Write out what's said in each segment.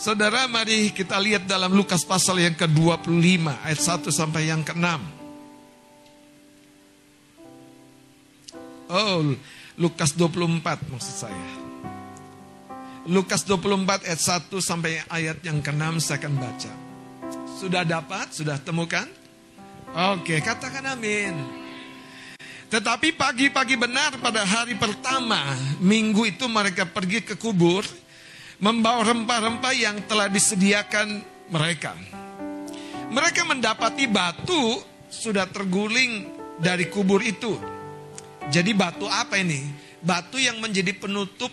Saudara, mari kita lihat dalam Lukas pasal yang ke-25 ayat 1 sampai yang ke-6. Oh, Lukas 24 maksud saya. Lukas 24 ayat 1 sampai ayat yang ke-6 saya akan baca. Sudah dapat? Sudah temukan? Oke, katakan amin. Tetapi pagi-pagi benar pada hari pertama minggu itu mereka pergi ke kubur membawa rempah-rempah yang telah disediakan mereka. Mereka mendapati batu sudah terguling dari kubur itu. Jadi batu apa ini? Batu yang menjadi penutup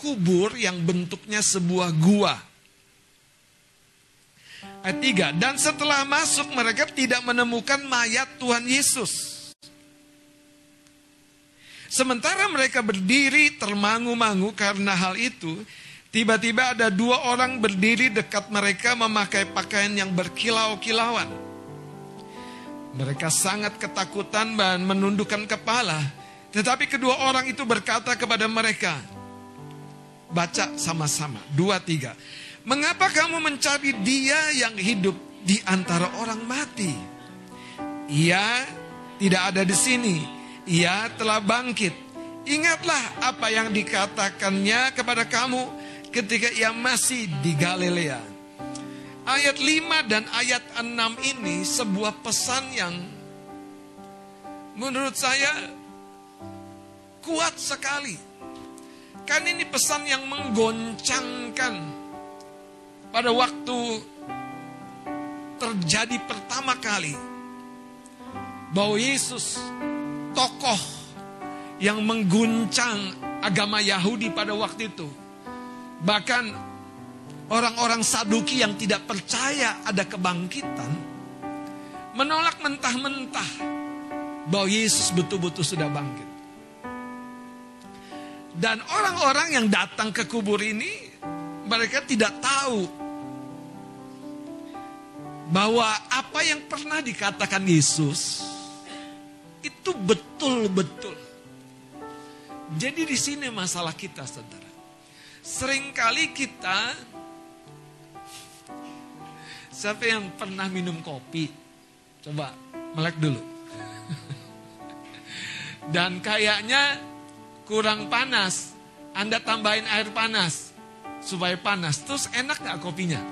kubur yang bentuknya sebuah gua. Ayat 3, dan setelah masuk mereka tidak menemukan mayat Tuhan Yesus. Sementara mereka berdiri termangu-mangu karena hal itu, tiba-tiba ada dua orang berdiri dekat mereka memakai pakaian yang berkilau-kilauan. Mereka sangat ketakutan dan menundukkan kepala. Tetapi kedua orang itu berkata kepada mereka, baca sama-sama, dua tiga. Mengapa kamu mencari dia yang hidup di antara orang mati? Ia tidak ada di sini, ia telah bangkit. Ingatlah apa yang dikatakannya kepada kamu ketika ia masih di Galilea. Ayat 5 dan ayat 6 ini sebuah pesan yang menurut saya kuat sekali. Kan ini pesan yang menggoncangkan pada waktu terjadi pertama kali bahwa Yesus tokoh yang mengguncang agama Yahudi pada waktu itu. Bahkan orang-orang Saduki yang tidak percaya ada kebangkitan menolak mentah-mentah bahwa Yesus betul-betul sudah bangkit. Dan orang-orang yang datang ke kubur ini mereka tidak tahu bahwa apa yang pernah dikatakan Yesus itu betul-betul. Jadi di sini masalah kita, saudara. Seringkali kita, siapa yang pernah minum kopi? Coba melek dulu. Dan kayaknya kurang panas. Anda tambahin air panas supaya panas. Terus enak gak kopinya?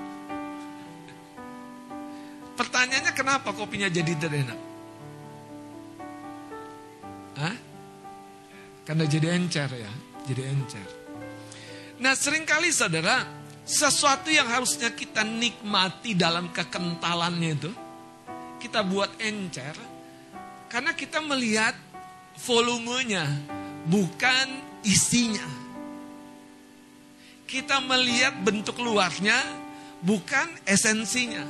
Pertanyaannya kenapa kopinya jadi tidak enak? Hah? Karena jadi encer ya, jadi encer. Nah sering kali saudara, sesuatu yang harusnya kita nikmati dalam kekentalannya itu, kita buat encer, karena kita melihat volumenya, bukan isinya. Kita melihat bentuk luarnya, bukan esensinya.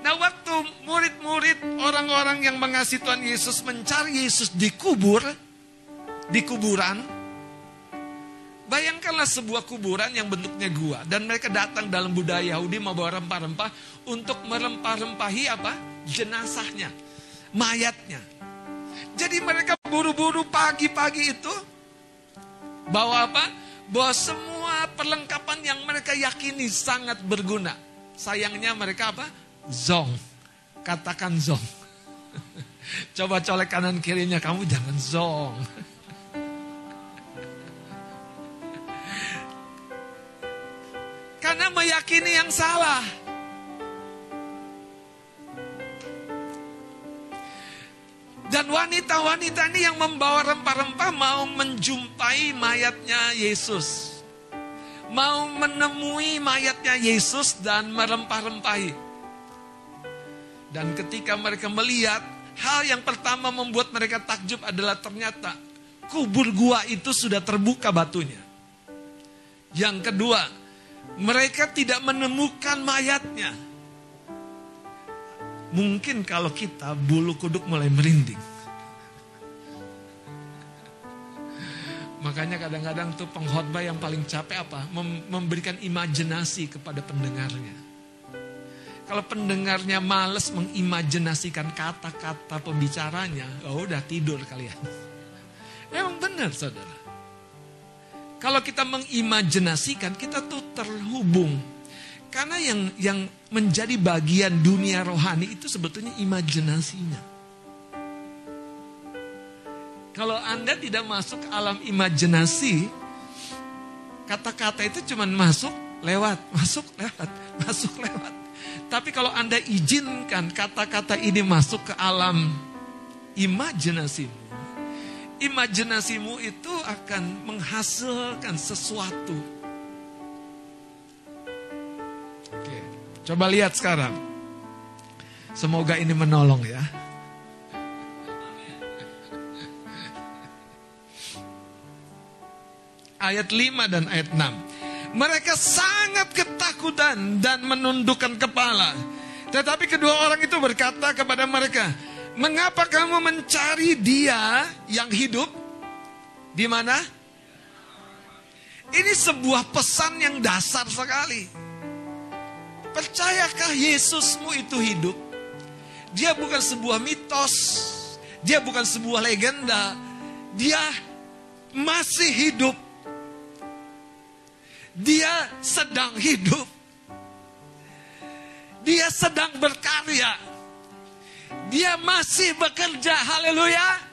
Nah waktu murid-murid orang-orang yang mengasihi Tuhan Yesus mencari Yesus di kubur, di kuburan, bayangkanlah sebuah kuburan yang bentuknya gua. Dan mereka datang dalam budaya Yahudi membawa rempah-rempah untuk merempah-rempahi apa? Jenazahnya, mayatnya. Jadi mereka buru-buru pagi-pagi itu bawa apa? Bawa semua perlengkapan yang mereka yakini sangat berguna. Sayangnya mereka apa? Zong. Katakan zong. Coba colek kanan kirinya, kamu jangan zong. Karena meyakini yang salah. Dan wanita-wanita ini yang membawa rempah-rempah mau menjumpai mayatnya Yesus. Mau menemui mayatnya Yesus dan merempah-rempahi. Dan ketika mereka melihat, hal yang pertama membuat mereka takjub adalah ternyata kubur gua itu sudah terbuka batunya. Yang kedua, mereka tidak menemukan mayatnya. Mungkin kalau kita bulu kuduk mulai merinding. Makanya kadang-kadang tuh pengkhotbah yang paling capek apa? Memberikan imajinasi kepada pendengarnya. Kalau pendengarnya males mengimajinasikan kata-kata pembicaranya, oh udah tidur kalian. Memang benar saudara. Kalau kita mengimajinasikan, kita tuh terhubung. Karena yang yang menjadi bagian dunia rohani itu sebetulnya imajinasinya. Kalau Anda tidak masuk ke alam imajinasi, kata-kata itu cuma masuk lewat, masuk lewat, masuk lewat. Tapi kalau Anda izinkan kata-kata ini masuk ke alam imajinasimu, imajinasimu itu akan menghasilkan sesuatu. Oke, coba lihat sekarang. Semoga ini menolong ya. Ayat 5 dan ayat 6. Mereka sangat ketakutan dan menundukkan kepala. Tetapi kedua orang itu berkata kepada mereka, Mengapa kamu mencari dia yang hidup? Di mana? Ini sebuah pesan yang dasar sekali. Percayakah Yesusmu itu hidup? Dia bukan sebuah mitos. Dia bukan sebuah legenda. Dia masih hidup. Dia sedang hidup. Dia sedang berkarya. Dia masih bekerja. Haleluya.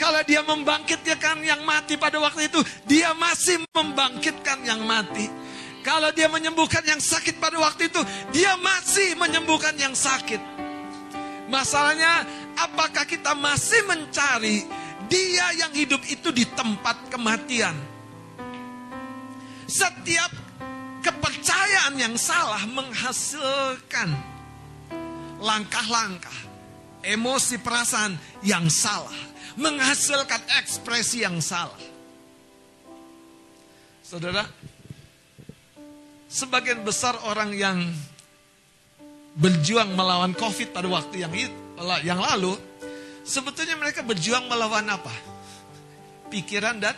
Kalau dia membangkitkan yang mati pada waktu itu, dia masih membangkitkan yang mati. Kalau dia menyembuhkan yang sakit pada waktu itu, dia masih menyembuhkan yang sakit. Masalahnya, apakah kita masih mencari dia yang hidup itu di tempat kematian? Setiap kepercayaan yang salah menghasilkan langkah-langkah, emosi perasaan yang salah, menghasilkan ekspresi yang salah. Saudara, sebagian besar orang yang berjuang melawan COVID pada waktu yang yang lalu, sebetulnya mereka berjuang melawan apa? Pikiran dan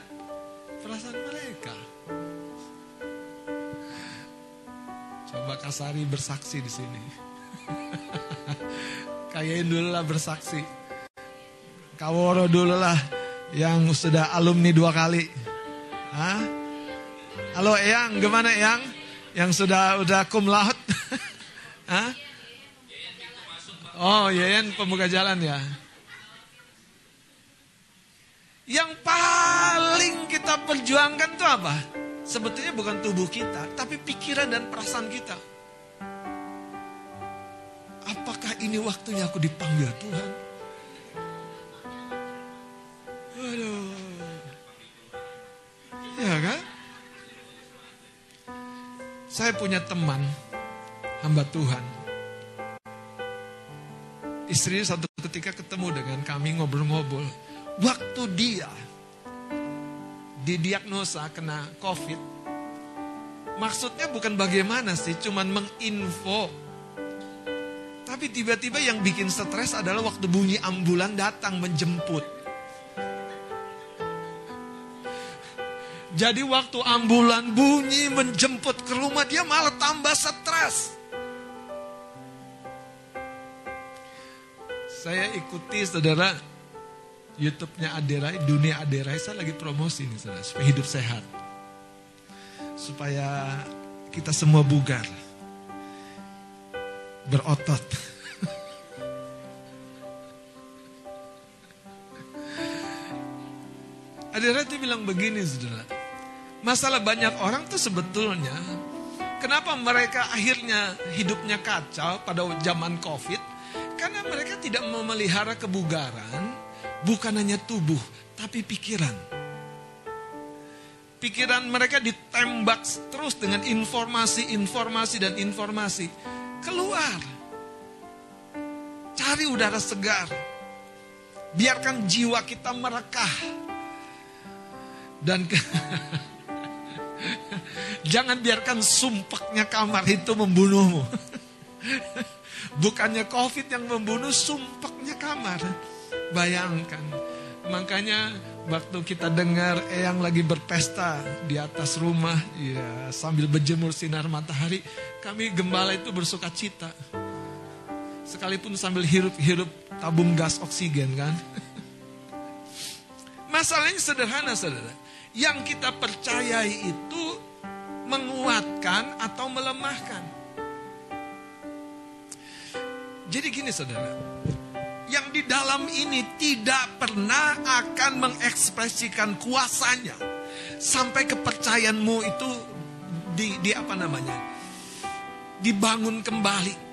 perasaan mereka. Coba Kasari bersaksi di sini. Kayain dulu lah bersaksi. Kaworo dulu lah yang sudah alumni dua kali. Hah? Halo Eyang, gimana Eyang? Yang sudah udah kum laut? Hah? Oh, Yeyen pemuka jalan ya. Yang paling kita perjuangkan itu apa? Sebetulnya bukan tubuh kita, tapi pikiran dan perasaan kita. Apakah ini waktunya aku dipanggil Tuhan? Aduh. Ya kan? Saya punya teman hamba Tuhan. Istrinya satu ketika ketemu dengan kami ngobrol-ngobrol. Waktu dia didiagnosa kena COVID, maksudnya bukan bagaimana sih, cuman menginfo. Tapi tiba-tiba yang bikin stres adalah waktu bunyi ambulan datang menjemput. Jadi waktu ambulan bunyi menjemput ke rumah dia malah tambah stres. Saya ikuti saudara YouTube-nya Aderai, dunia Aderai, saya lagi promosi nih saudara, supaya hidup sehat. Supaya kita semua bugar. Berotot. Aderai itu bilang begini saudara. Masalah banyak orang tuh sebetulnya, kenapa mereka akhirnya hidupnya kacau pada zaman COVID? Karena mereka tidak memelihara kebugaran, bukan hanya tubuh, tapi pikiran. Pikiran mereka ditembak terus dengan informasi, informasi, dan informasi. Keluar. Cari udara segar. Biarkan jiwa kita merekah. Dan ke... jangan biarkan sumpeknya kamar itu membunuhmu. Bukannya COVID yang membunuh, sumpeknya kamar. Bayangkan. Makanya waktu kita dengar Eyang lagi berpesta di atas rumah, ya sambil berjemur sinar matahari, kami gembala itu bersuka cita. Sekalipun sambil hirup-hirup tabung gas oksigen kan. Masalahnya sederhana saudara. Yang kita percayai itu menguatkan atau melemahkan. Jadi gini saudara, yang di dalam ini tidak pernah akan mengekspresikan kuasanya sampai kepercayaanmu itu di, di apa namanya dibangun kembali.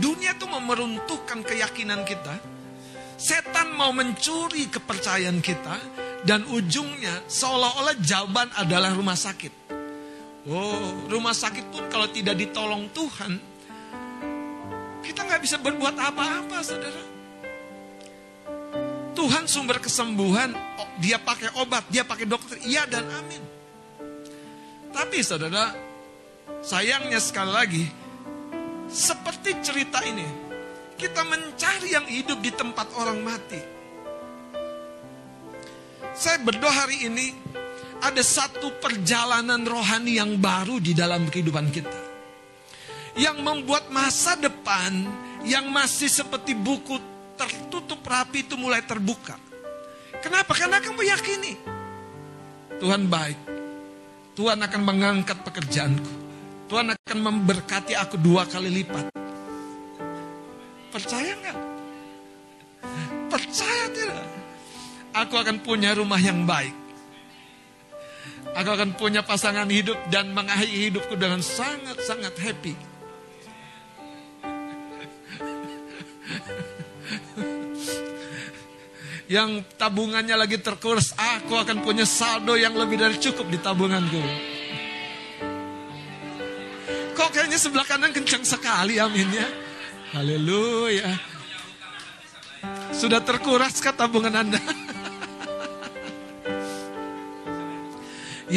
Dunia mau meruntuhkan keyakinan kita. Setan mau mencuri kepercayaan kita dan ujungnya seolah-olah jawaban adalah rumah sakit. Oh, rumah sakit pun kalau tidak ditolong Tuhan, bisa berbuat apa-apa, saudara. Tuhan sumber kesembuhan, dia pakai obat, dia pakai dokter, iya dan amin. Tapi saudara, sayangnya sekali lagi, seperti cerita ini, kita mencari yang hidup di tempat orang mati. Saya berdoa hari ini ada satu perjalanan rohani yang baru di dalam kehidupan kita. Yang membuat masa depan yang masih seperti buku tertutup rapi itu mulai terbuka. Kenapa? Karena kamu yakini Tuhan baik. Tuhan akan mengangkat pekerjaanku. Tuhan akan memberkati aku dua kali lipat. Percaya nggak? Percaya tidak? Aku akan punya rumah yang baik. Aku akan punya pasangan hidup dan mengakhiri hidupku dengan sangat-sangat happy. Yang tabungannya lagi terkuras, aku akan punya saldo yang lebih dari cukup di tabunganku. Kok kayaknya sebelah kanan kencang sekali aminnya. Haleluya. Sudah terkuras ke tabungan Anda?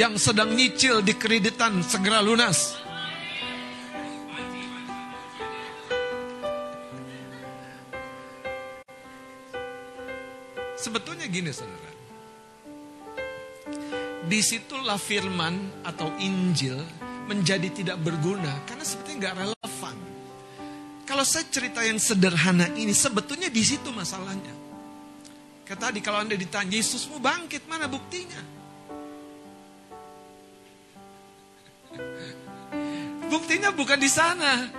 yang sedang nyicil di kreditan segera lunas. Gini saudara. Di situlah firman atau Injil menjadi tidak berguna karena sebetulnya nggak relevan. Kalau saya cerita yang sederhana ini sebetulnya di situ masalahnya. Kata tadi kalau anda ditanya Yesusmu bangkit mana buktinya? Buktinya bukan di sana.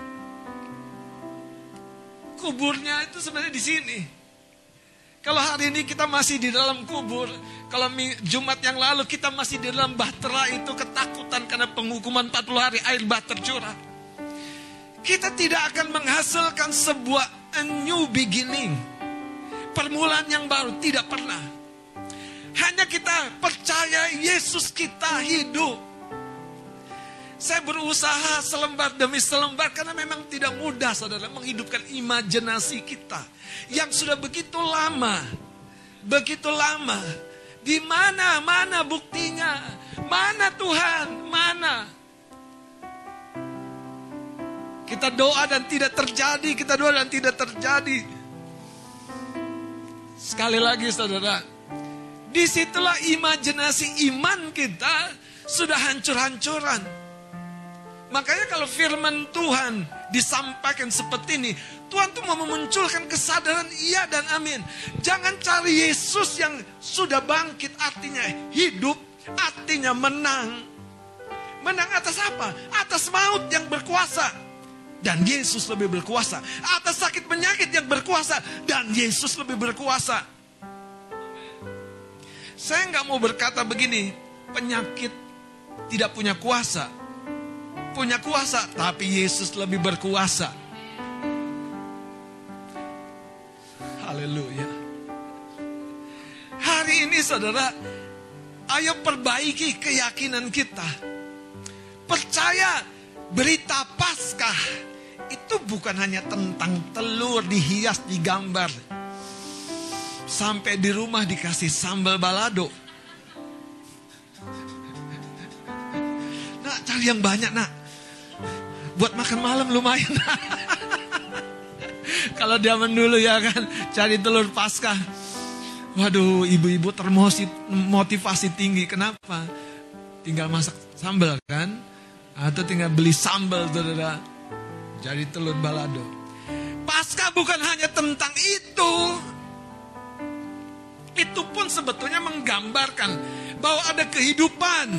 Kuburnya itu sebenarnya di sini. Kalau hari ini kita masih di dalam kubur, kalau Jumat yang lalu kita masih di dalam bahtera itu ketakutan karena penghukuman 40 hari air bah tercurah. Kita tidak akan menghasilkan sebuah a new beginning. Permulaan yang baru tidak pernah. Hanya kita percaya Yesus kita hidup. Saya berusaha selembar demi selembar karena memang tidak mudah saudara menghidupkan imajinasi kita yang sudah begitu lama. Begitu lama. Di mana mana buktinya? Mana Tuhan? Mana? Kita doa dan tidak terjadi, kita doa dan tidak terjadi. Sekali lagi saudara, di situlah imajinasi iman kita sudah hancur-hancuran. Makanya kalau firman Tuhan disampaikan seperti ini, Tuhan tuh mau memunculkan kesadaran iya dan amin. Jangan cari Yesus yang sudah bangkit artinya hidup, artinya menang. Menang atas apa? Atas maut yang berkuasa. Dan Yesus lebih berkuasa. Atas sakit penyakit yang berkuasa. Dan Yesus lebih berkuasa. Saya nggak mau berkata begini, penyakit tidak punya kuasa punya kuasa, tapi Yesus lebih berkuasa. Haleluya. Hari ini saudara, ayo perbaiki keyakinan kita. Percaya berita Paskah itu bukan hanya tentang telur dihias di gambar. Sampai di rumah dikasih sambal balado. Nak cari yang banyak nak buat makan malam lumayan. Kalau zaman dulu ya kan cari telur pasca. Waduh, ibu-ibu termotivasi tinggi. Kenapa? Tinggal masak sambal kan? Atau tinggal beli sambal, saudara. Jadi telur balado. Pasca bukan hanya tentang itu. Itu pun sebetulnya menggambarkan bahwa ada kehidupan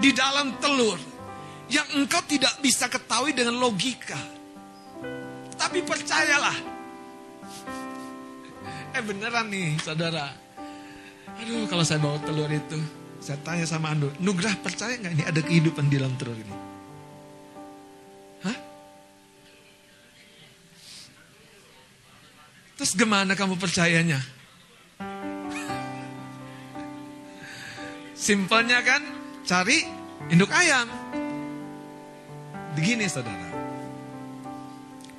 di dalam telur yang engkau tidak bisa ketahui dengan logika. Tapi percayalah. Eh beneran nih saudara. Aduh kalau saya bawa telur itu. Saya tanya sama Ando, Nugrah percaya nggak ini ada kehidupan di dalam telur ini? Hah? Terus gimana kamu percayanya? Simpelnya kan cari induk ayam. Begini saudara.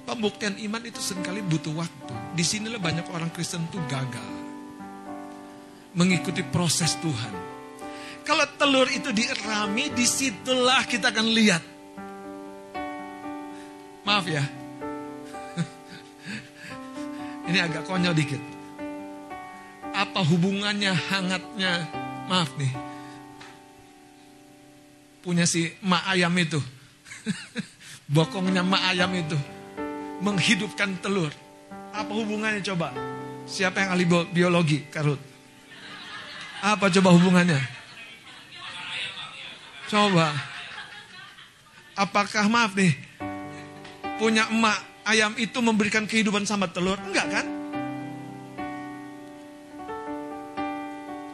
Pembuktian iman itu sering kali butuh waktu. Di sinilah banyak orang Kristen tuh gagal. Mengikuti proses Tuhan. Kalau telur itu dirami, di situlah kita akan lihat. Maaf ya. Ini agak konyol dikit. Apa hubungannya hangatnya, maaf nih. Punya si mak ayam itu. Bokongnya mak ayam itu. Menghidupkan telur. Apa hubungannya coba? Siapa yang ahli biologi, Karut? Apa coba hubungannya? Coba. Apakah maaf nih, punya emak ayam itu memberikan kehidupan sama telur? Enggak kan?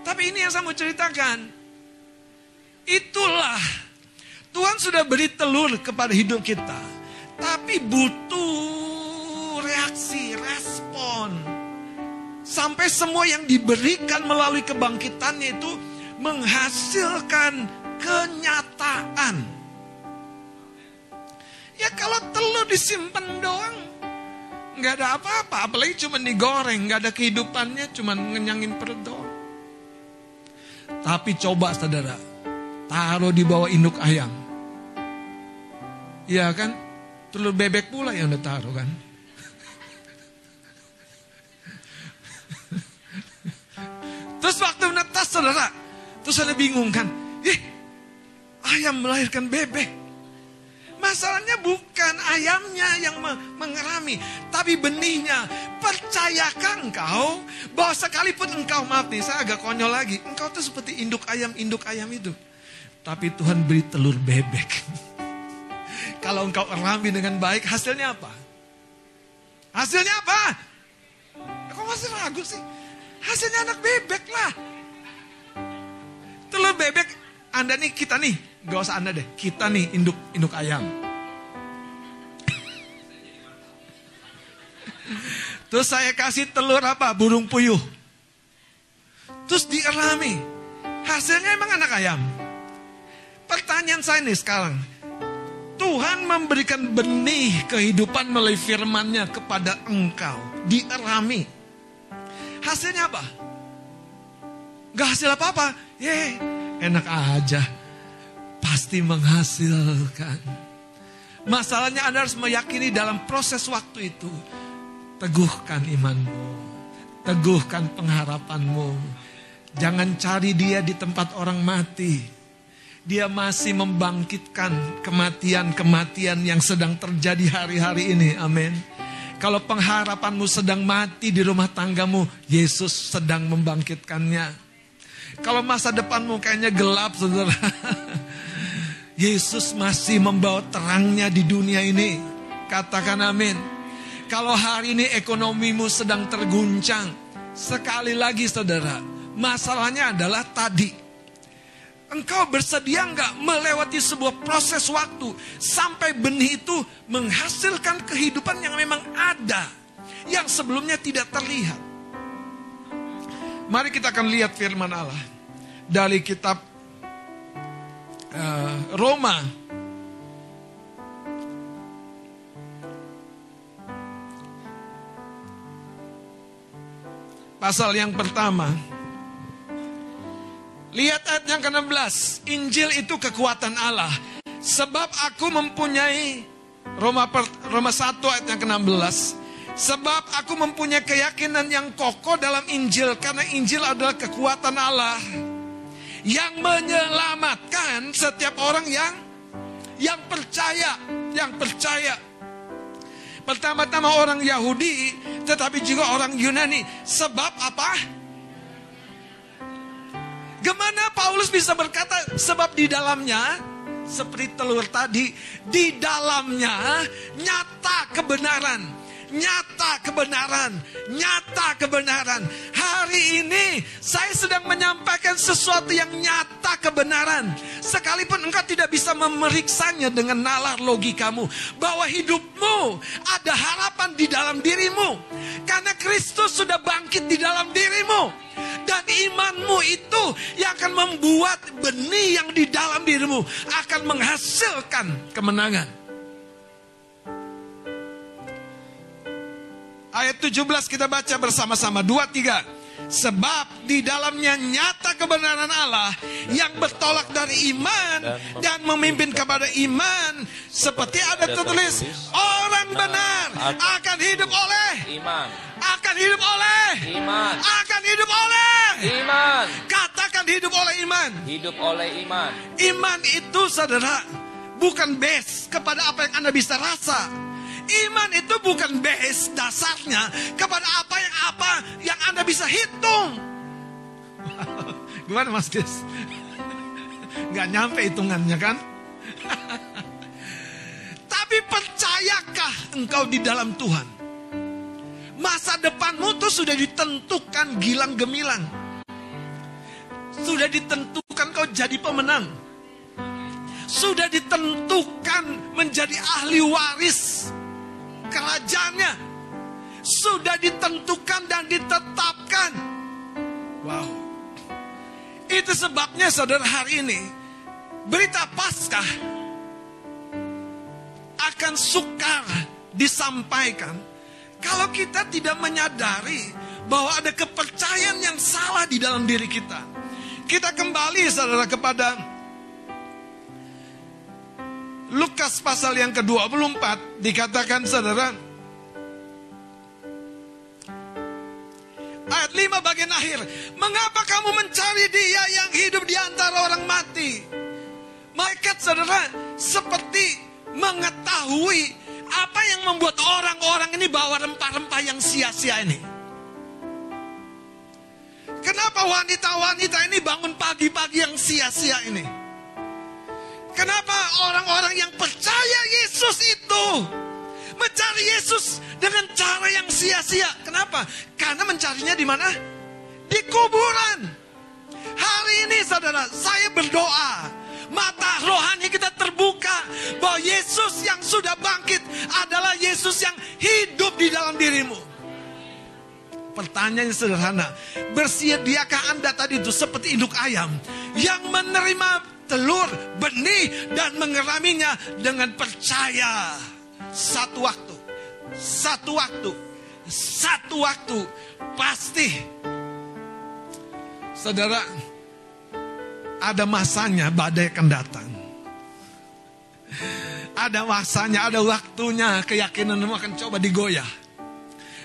Tapi ini yang saya mau ceritakan. Itulah Tuhan sudah beri telur kepada hidup kita. Tapi butuh reaksi, respon. Sampai semua yang diberikan melalui kebangkitannya itu menghasilkan kenyataan. Ya kalau telur disimpan doang, nggak ada apa-apa. Apalagi cuma digoreng, nggak ada kehidupannya, cuma ngenyangin perut doang. Tapi coba saudara, taruh di bawah induk ayam. Iya kan? Telur bebek pula yang ditaruh kan? Terus waktu menetas saudara, terus ada bingung kan? Ih, ayam melahirkan bebek. Masalahnya bukan ayamnya yang mengerami, tapi benihnya. Percayakah engkau bahwa sekalipun engkau maaf nih, saya agak konyol lagi. Engkau tuh seperti induk ayam-induk ayam itu. Tapi Tuhan beri telur bebek. Kalau engkau erami dengan baik, hasilnya apa? Hasilnya apa? Kok masih ragu sih? Hasilnya anak bebek lah. Telur bebek, Anda nih, kita nih, gak usah Anda deh, kita nih induk induk ayam. Terus saya kasih telur apa? Burung puyuh. Terus dierami. Hasilnya emang anak ayam. Pertanyaan saya nih sekarang. Tuhan memberikan benih kehidupan melalui firmannya kepada engkau. Dierami. Hasilnya apa? Gak hasil apa-apa. Ye, enak aja. Pasti menghasilkan. Masalahnya Anda harus meyakini dalam proses waktu itu. Teguhkan imanmu. Teguhkan pengharapanmu. Jangan cari dia di tempat orang mati. Dia masih membangkitkan kematian-kematian yang sedang terjadi hari-hari ini. Amin. Kalau pengharapanmu sedang mati di rumah tanggamu, Yesus sedang membangkitkannya. Kalau masa depanmu kayaknya gelap, saudara. Yesus masih membawa terangnya di dunia ini. Katakan amin. Kalau hari ini ekonomimu sedang terguncang, sekali lagi saudara, masalahnya adalah tadi Engkau bersedia nggak melewati sebuah proses waktu sampai benih itu menghasilkan kehidupan yang memang ada, yang sebelumnya tidak terlihat. Mari kita akan lihat firman Allah dari kitab uh, Roma. Pasal yang pertama. Lihat ayat yang ke-16. Injil itu kekuatan Allah. Sebab aku mempunyai Roma per, Roma 1 ayat yang ke-16. Sebab aku mempunyai keyakinan yang kokoh dalam Injil karena Injil adalah kekuatan Allah yang menyelamatkan setiap orang yang yang percaya, yang percaya. Pertama-tama orang Yahudi, tetapi juga orang Yunani. Sebab apa? Gimana Paulus bisa berkata sebab di dalamnya seperti telur tadi di dalamnya nyata kebenaran nyata kebenaran, nyata kebenaran. Hari ini saya sedang menyampaikan sesuatu yang nyata kebenaran. Sekalipun engkau tidak bisa memeriksanya dengan nalar logikamu. Bahwa hidupmu ada harapan di dalam dirimu. Karena Kristus sudah bangkit di dalam dirimu. Dan imanmu itu yang akan membuat benih yang di dalam dirimu akan menghasilkan kemenangan. Ayat 17 kita baca bersama-sama. Dua, tiga. Sebab di dalamnya nyata kebenaran Allah yang bertolak dari iman dan memimpin kepada iman. Seperti ada tertulis, orang benar akan hidup oleh iman. Akan hidup oleh iman. Akan hidup oleh iman. Katakan hidup oleh iman. Hidup oleh iman. Iman itu saudara bukan base kepada apa yang Anda bisa rasa Iman itu bukan base dasarnya kepada apa yang apa yang Anda bisa hitung. Gimana Mas Des? Gak nyampe hitungannya kan? Tapi percayakah engkau di dalam Tuhan? Masa depanmu tuh sudah ditentukan gilang gemilang. Sudah ditentukan kau jadi pemenang. Sudah ditentukan menjadi ahli waris kerajaannya sudah ditentukan dan ditetapkan. Wow. Itu sebabnya saudara hari ini berita Paskah akan sukar disampaikan kalau kita tidak menyadari bahwa ada kepercayaan yang salah di dalam diri kita. Kita kembali saudara kepada Lukas pasal yang ke-24 dikatakan saudara Ayat 5 bagian akhir Mengapa kamu mencari dia yang hidup di antara orang mati? Malaikat saudara seperti mengetahui Apa yang membuat orang-orang ini bawa rempah-rempah yang sia-sia ini. Kenapa wanita-wanita ini bangun pagi-pagi yang sia-sia ini Kenapa orang-orang yang percaya Yesus itu mencari Yesus dengan cara yang sia-sia? Kenapa? Karena mencarinya di mana? Di kuburan. Hari ini saudara, saya berdoa mata rohani kita terbuka bahwa Yesus yang sudah bangkit adalah Yesus yang hidup di dalam dirimu. Pertanyaannya sederhana, bersediakah Anda tadi itu seperti induk ayam yang menerima telur, benih, dan mengeraminya dengan percaya. Satu waktu, satu waktu, satu waktu, pasti. Saudara, ada masanya badai akan datang. Ada masanya, ada waktunya keyakinanmu akan coba digoyah.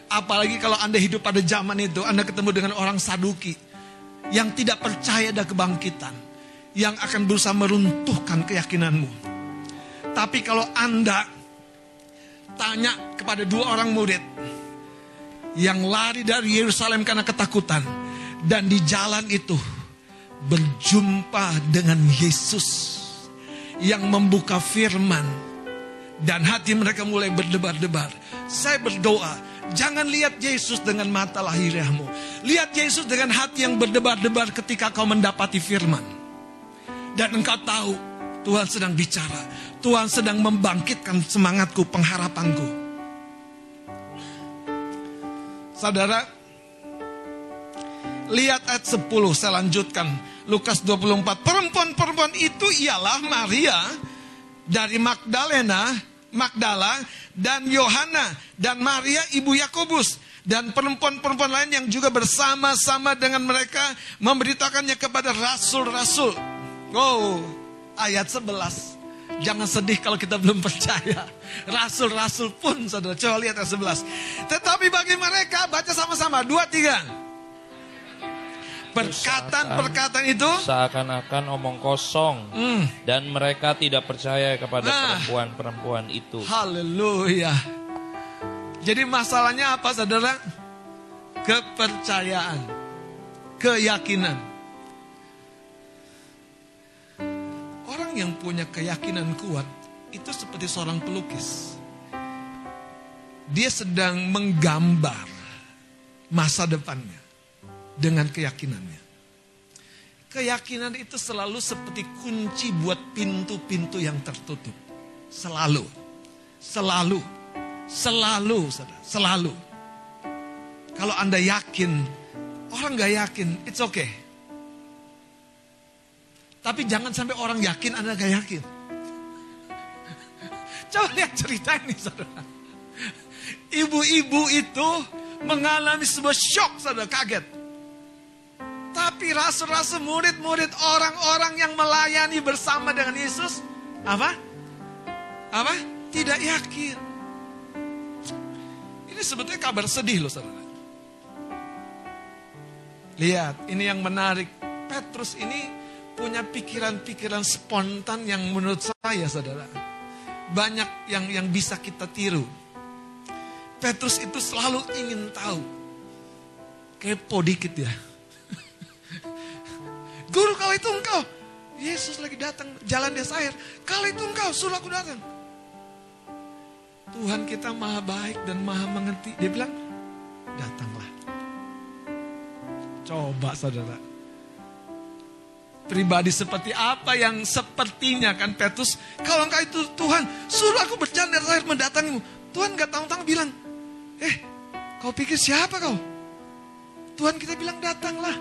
Apalagi kalau Anda hidup pada zaman itu, Anda ketemu dengan orang saduki yang tidak percaya ada kebangkitan yang akan berusaha meruntuhkan keyakinanmu. Tapi kalau Anda tanya kepada dua orang murid yang lari dari Yerusalem karena ketakutan dan di jalan itu berjumpa dengan Yesus yang membuka firman dan hati mereka mulai berdebar-debar. Saya berdoa, jangan lihat Yesus dengan mata lahiriahmu. Lihat Yesus dengan hati yang berdebar-debar ketika kau mendapati firman. Dan engkau tahu Tuhan sedang bicara. Tuhan sedang membangkitkan semangatku, pengharapanku. Saudara, lihat ayat 10 saya lanjutkan. Lukas 24. Perempuan-perempuan itu ialah Maria dari Magdalena, Magdala dan Yohana dan Maria ibu Yakobus dan perempuan-perempuan lain yang juga bersama-sama dengan mereka memberitakannya kepada rasul-rasul. Oh, ayat 11. Jangan sedih kalau kita belum percaya. Rasul-rasul pun, saudara. Coba lihat ayat 11. Tetapi bagi mereka, baca sama-sama. Dua, tiga. Perkataan-perkataan itu seakan-akan omong kosong hmm. dan mereka tidak percaya kepada nah, perempuan-perempuan itu. Haleluya. Jadi masalahnya apa saudara? Kepercayaan, keyakinan. Orang yang punya keyakinan kuat itu seperti seorang pelukis. Dia sedang menggambar masa depannya dengan keyakinannya. Keyakinan itu selalu seperti kunci buat pintu-pintu yang tertutup. Selalu. Selalu. Selalu, selalu. Kalau Anda yakin, orang gak yakin, it's okay. Tapi jangan sampai orang yakin Anda gak yakin. Coba lihat cerita ini saudara. Ibu-ibu itu mengalami sebuah shock saudara, kaget. Tapi rasa-rasa murid-murid orang-orang yang melayani bersama dengan Yesus, apa? Apa? Tidak yakin. Ini sebetulnya kabar sedih loh saudara. Lihat, ini yang menarik. Petrus ini punya pikiran-pikiran spontan yang menurut saya saudara. Banyak yang yang bisa kita tiru. Petrus itu selalu ingin tahu. Kepo dikit ya. Guru kalau itu engkau. Yesus lagi datang jalan desa air. Kalau itu engkau suruh aku datang. Tuhan kita maha baik dan maha mengerti. Dia bilang, datanglah. Coba saudara. Pribadi seperti apa yang sepertinya kan Petrus. Kalau engkau itu Tuhan, suruh aku berjalan air mendatangimu. Tuhan gak tahu-tahu bilang, eh kau pikir siapa kau? Tuhan kita bilang datanglah.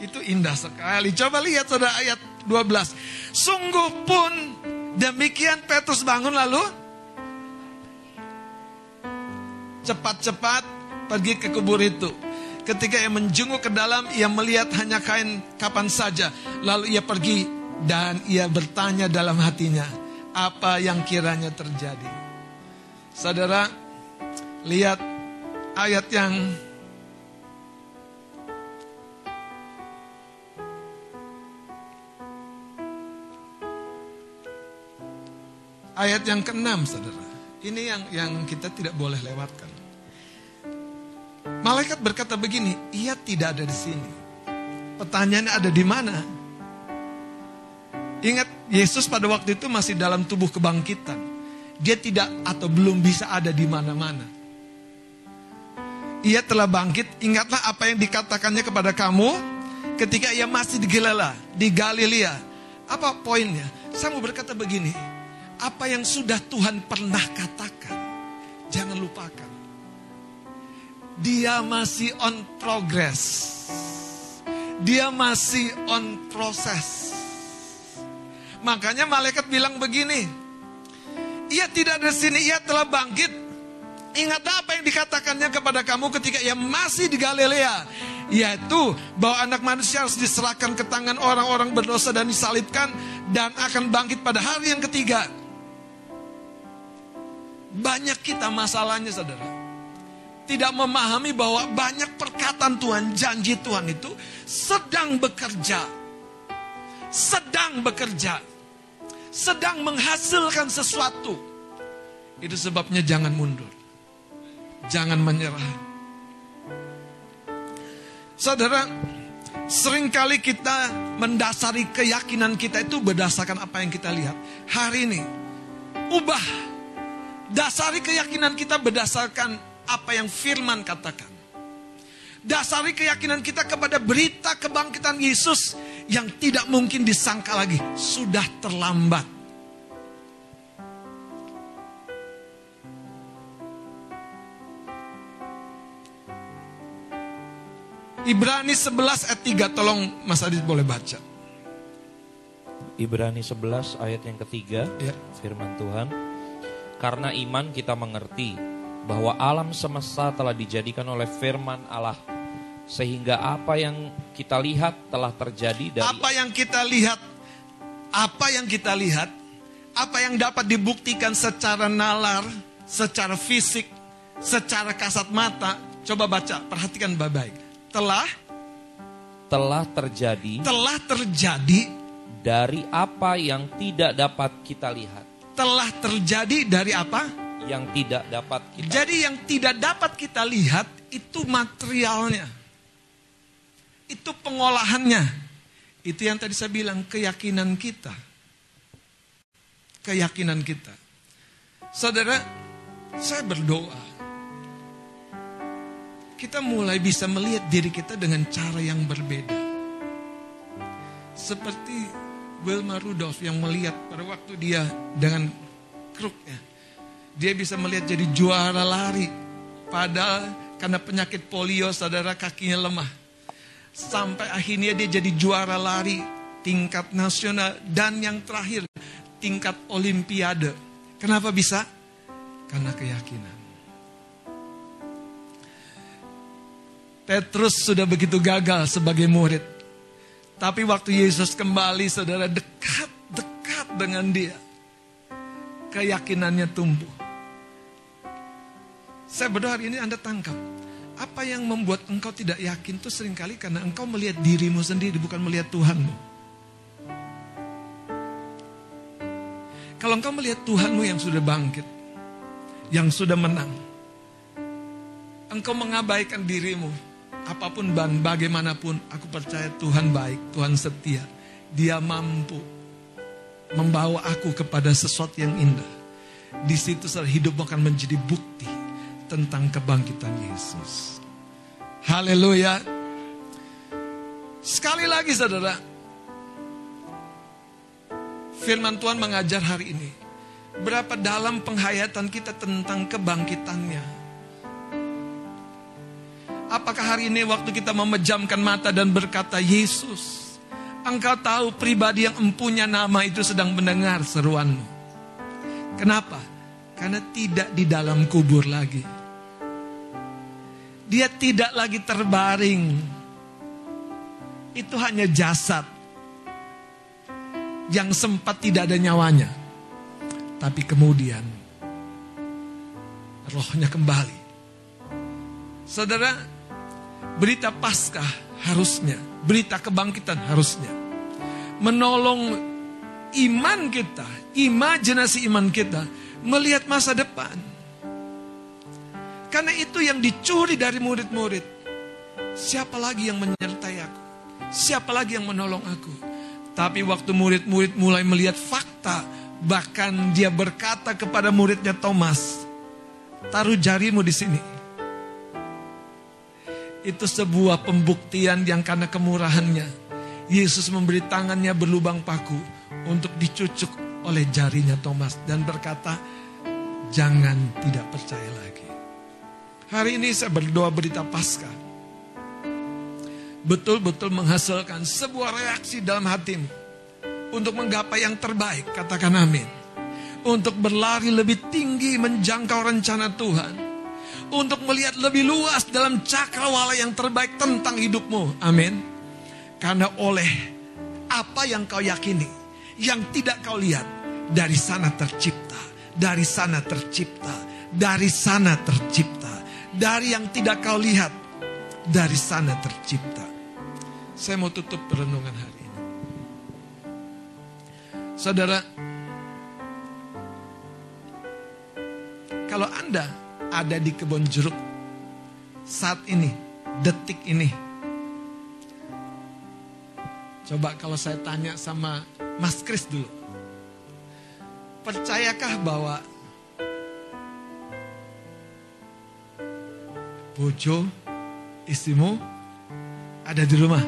Itu indah sekali. Coba lihat saudara ayat 12. Sungguh pun demikian Petrus bangun lalu cepat-cepat pergi ke kubur itu. Ketika ia menjenguk ke dalam, ia melihat hanya kain kapan saja. Lalu ia pergi dan ia bertanya dalam hatinya, apa yang kiranya terjadi. Saudara, lihat ayat yang ayat yang keenam, saudara. Ini yang yang kita tidak boleh lewatkan. Malaikat berkata begini, ia tidak ada di sini. Pertanyaannya ada di mana? Ingat, Yesus pada waktu itu masih dalam tubuh kebangkitan. Dia tidak atau belum bisa ada di mana-mana. Ia telah bangkit, ingatlah apa yang dikatakannya kepada kamu ketika ia masih di Galilea, di Galilea. Apa poinnya? Saya mau berkata begini, apa yang sudah Tuhan pernah katakan, jangan lupakan. Dia masih on progress. Dia masih on proses. Makanya malaikat bilang begini, ia tidak ada sini, ia telah bangkit. Ingat apa yang dikatakannya kepada kamu ketika ia masih di Galilea. Yaitu bahwa anak manusia harus diserahkan ke tangan orang-orang berdosa dan disalibkan. Dan akan bangkit pada hari yang ketiga. Banyak kita masalahnya saudara. Tidak memahami bahwa banyak perkataan Tuhan, janji Tuhan itu sedang bekerja. Sedang bekerja. Sedang menghasilkan sesuatu. Itu sebabnya jangan mundur. Jangan menyerah. Saudara, sering kali kita mendasari keyakinan kita itu berdasarkan apa yang kita lihat. Hari ini, ubah. Dasari keyakinan kita berdasarkan apa yang firman katakan. Dasari keyakinan kita kepada berita kebangkitan Yesus yang tidak mungkin disangka lagi. Sudah terlambat. Ibrani 11 ayat 3 tolong Mas Adit boleh baca. Ibrani 11 ayat yang ketiga ya. firman Tuhan. Karena iman kita mengerti bahwa alam semesta telah dijadikan oleh firman Allah sehingga apa yang kita lihat telah terjadi dari apa yang kita lihat apa yang kita lihat apa yang dapat dibuktikan secara nalar, secara fisik, secara kasat mata. Coba baca, perhatikan baik-baik telah telah terjadi telah terjadi dari apa yang tidak dapat kita lihat. Telah terjadi dari apa? Yang tidak dapat kita. Jadi yang tidak dapat kita lihat itu materialnya. Itu pengolahannya. Itu yang tadi saya bilang, keyakinan kita. Keyakinan kita. Saudara, saya berdoa. Kita mulai bisa melihat diri kita dengan cara yang berbeda. Seperti Wilma Rudolph yang melihat pada waktu dia dengan kruknya. Dia bisa melihat jadi juara lari. Padahal karena penyakit polio saudara kakinya lemah. Sampai akhirnya dia jadi juara lari tingkat nasional dan yang terakhir tingkat olimpiade. Kenapa bisa? Karena keyakinan. Petrus sudah begitu gagal sebagai murid. Tapi waktu Yesus kembali, saudara dekat-dekat dengan dia. Keyakinannya tumbuh. Saya berdoa hari ini Anda tangkap. Apa yang membuat engkau tidak yakin itu sering kali karena engkau melihat dirimu sendiri, bukan melihat Tuhanmu. Kalau engkau melihat Tuhanmu yang sudah bangkit, yang sudah menang, engkau mengabaikan dirimu, apa pun dan bagaimanapun, aku percaya Tuhan baik, Tuhan setia. Dia mampu membawa aku kepada sesuatu yang indah. Di situ hidup akan menjadi bukti tentang kebangkitan Yesus. Haleluya. Sekali lagi saudara. Firman Tuhan mengajar hari ini. Berapa dalam penghayatan kita tentang kebangkitannya. Apakah hari ini waktu kita memejamkan mata dan berkata, Yesus, engkau tahu pribadi yang empunya nama itu sedang mendengar seruanmu. Kenapa? Karena tidak di dalam kubur lagi dia tidak lagi terbaring. Itu hanya jasad yang sempat tidak ada nyawanya. Tapi kemudian rohnya kembali. Saudara, berita Paskah harusnya, berita kebangkitan harusnya menolong iman kita, imajinasi iman kita melihat masa depan. Karena itu yang dicuri dari murid-murid. Siapa lagi yang menyertai aku? Siapa lagi yang menolong aku? Tapi waktu murid-murid mulai melihat fakta, bahkan dia berkata kepada muridnya Thomas, "Taruh jarimu di sini." Itu sebuah pembuktian yang karena kemurahannya, Yesus memberi tangannya berlubang paku untuk dicucuk oleh jarinya Thomas dan berkata, "Jangan tidak percaya lagi." Hari ini saya berdoa berita pasca. Betul-betul menghasilkan sebuah reaksi dalam hatimu. Untuk menggapai yang terbaik, katakan amin. Untuk berlari lebih tinggi menjangkau rencana Tuhan. Untuk melihat lebih luas dalam cakrawala yang terbaik tentang hidupmu. Amin. Karena oleh apa yang kau yakini, yang tidak kau lihat, dari sana tercipta, dari sana tercipta, dari sana tercipta dari yang tidak kau lihat, dari sana tercipta. Saya mau tutup perenungan hari ini. Saudara, kalau Anda ada di kebun jeruk saat ini, detik ini, coba kalau saya tanya sama Mas Kris dulu, percayakah bahwa bojo istrimu ada di rumah.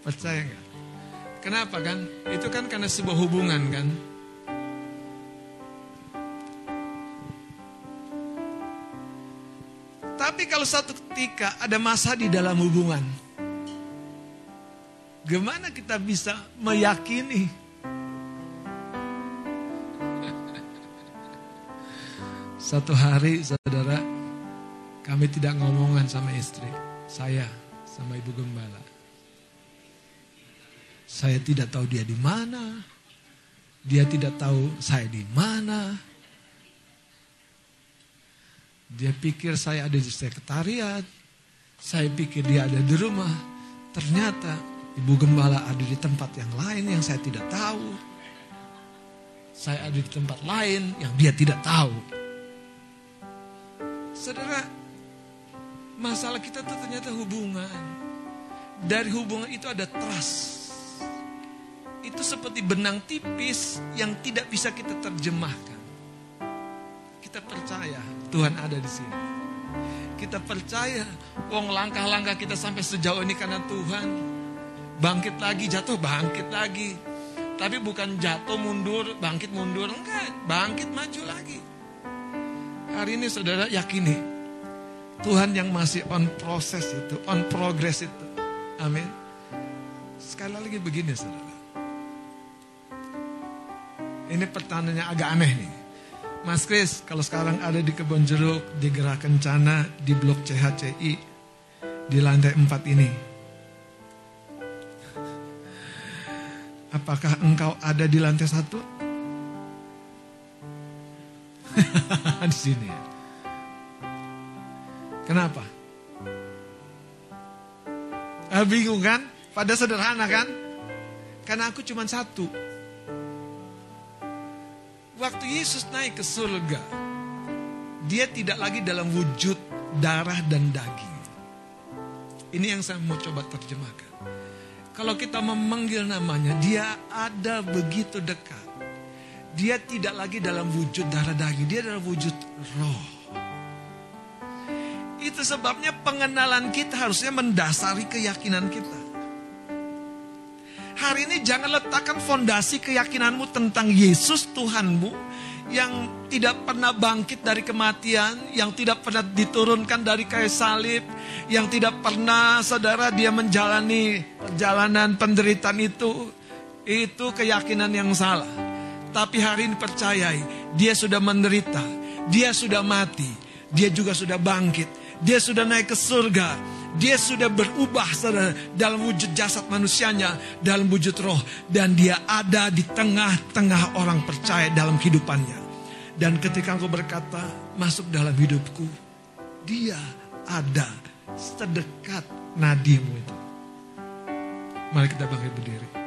Percaya nggak? Kenapa kan? Itu kan karena sebuah hubungan kan. Tapi kalau satu ketika ada masa di dalam hubungan, Gimana kita bisa meyakini? Satu hari saudara, kami tidak ngomongan sama istri, saya sama ibu gembala. Saya tidak tahu dia di mana, dia tidak tahu saya di mana. Dia pikir saya ada di sekretariat, saya pikir dia ada di rumah. Ternyata Ibu gembala ada di tempat yang lain yang saya tidak tahu. Saya ada di tempat lain yang dia tidak tahu. Saudara, masalah kita tuh ternyata hubungan. Dari hubungan itu ada trust. Itu seperti benang tipis yang tidak bisa kita terjemahkan. Kita percaya Tuhan ada di sini. Kita percaya, wong langkah-langkah kita sampai sejauh ini karena Tuhan. Bangkit lagi, jatuh, bangkit lagi. Tapi bukan jatuh mundur, bangkit mundur, enggak. Bangkit maju lagi. Hari ini saudara yakini, Tuhan yang masih on proses itu, on progress itu. Amin. Sekali lagi begini saudara. Ini pertanyaannya agak aneh nih. Mas Kris, kalau sekarang ada di kebun jeruk, di gerak kencana, di blok CHCI, di lantai 4 ini. Apakah engkau ada di lantai satu? di sini. Kenapa? Ah, bingung kan? Pada sederhana kan? Karena aku cuma satu. Waktu Yesus naik ke surga, dia tidak lagi dalam wujud darah dan daging. Ini yang saya mau coba terjemahkan. Kalau kita memanggil namanya, dia ada begitu dekat. Dia tidak lagi dalam wujud darah daging, dia dalam wujud roh. Itu sebabnya pengenalan kita harusnya mendasari keyakinan kita. Hari ini jangan letakkan fondasi keyakinanmu tentang Yesus Tuhanmu yang tidak pernah bangkit dari kematian, yang tidak pernah diturunkan dari kayu salib, yang tidak pernah saudara dia menjalani perjalanan penderitaan itu. Itu keyakinan yang salah. Tapi hari ini percayai, dia sudah menderita, dia sudah mati, dia juga sudah bangkit, dia sudah naik ke surga, dia sudah berubah saudara, dalam wujud jasad manusianya, dalam wujud roh. Dan dia ada di tengah-tengah orang percaya dalam kehidupannya. Dan ketika engkau berkata, masuk dalam hidupku, dia ada sedekat nadimu itu. Mari kita bangkit berdiri.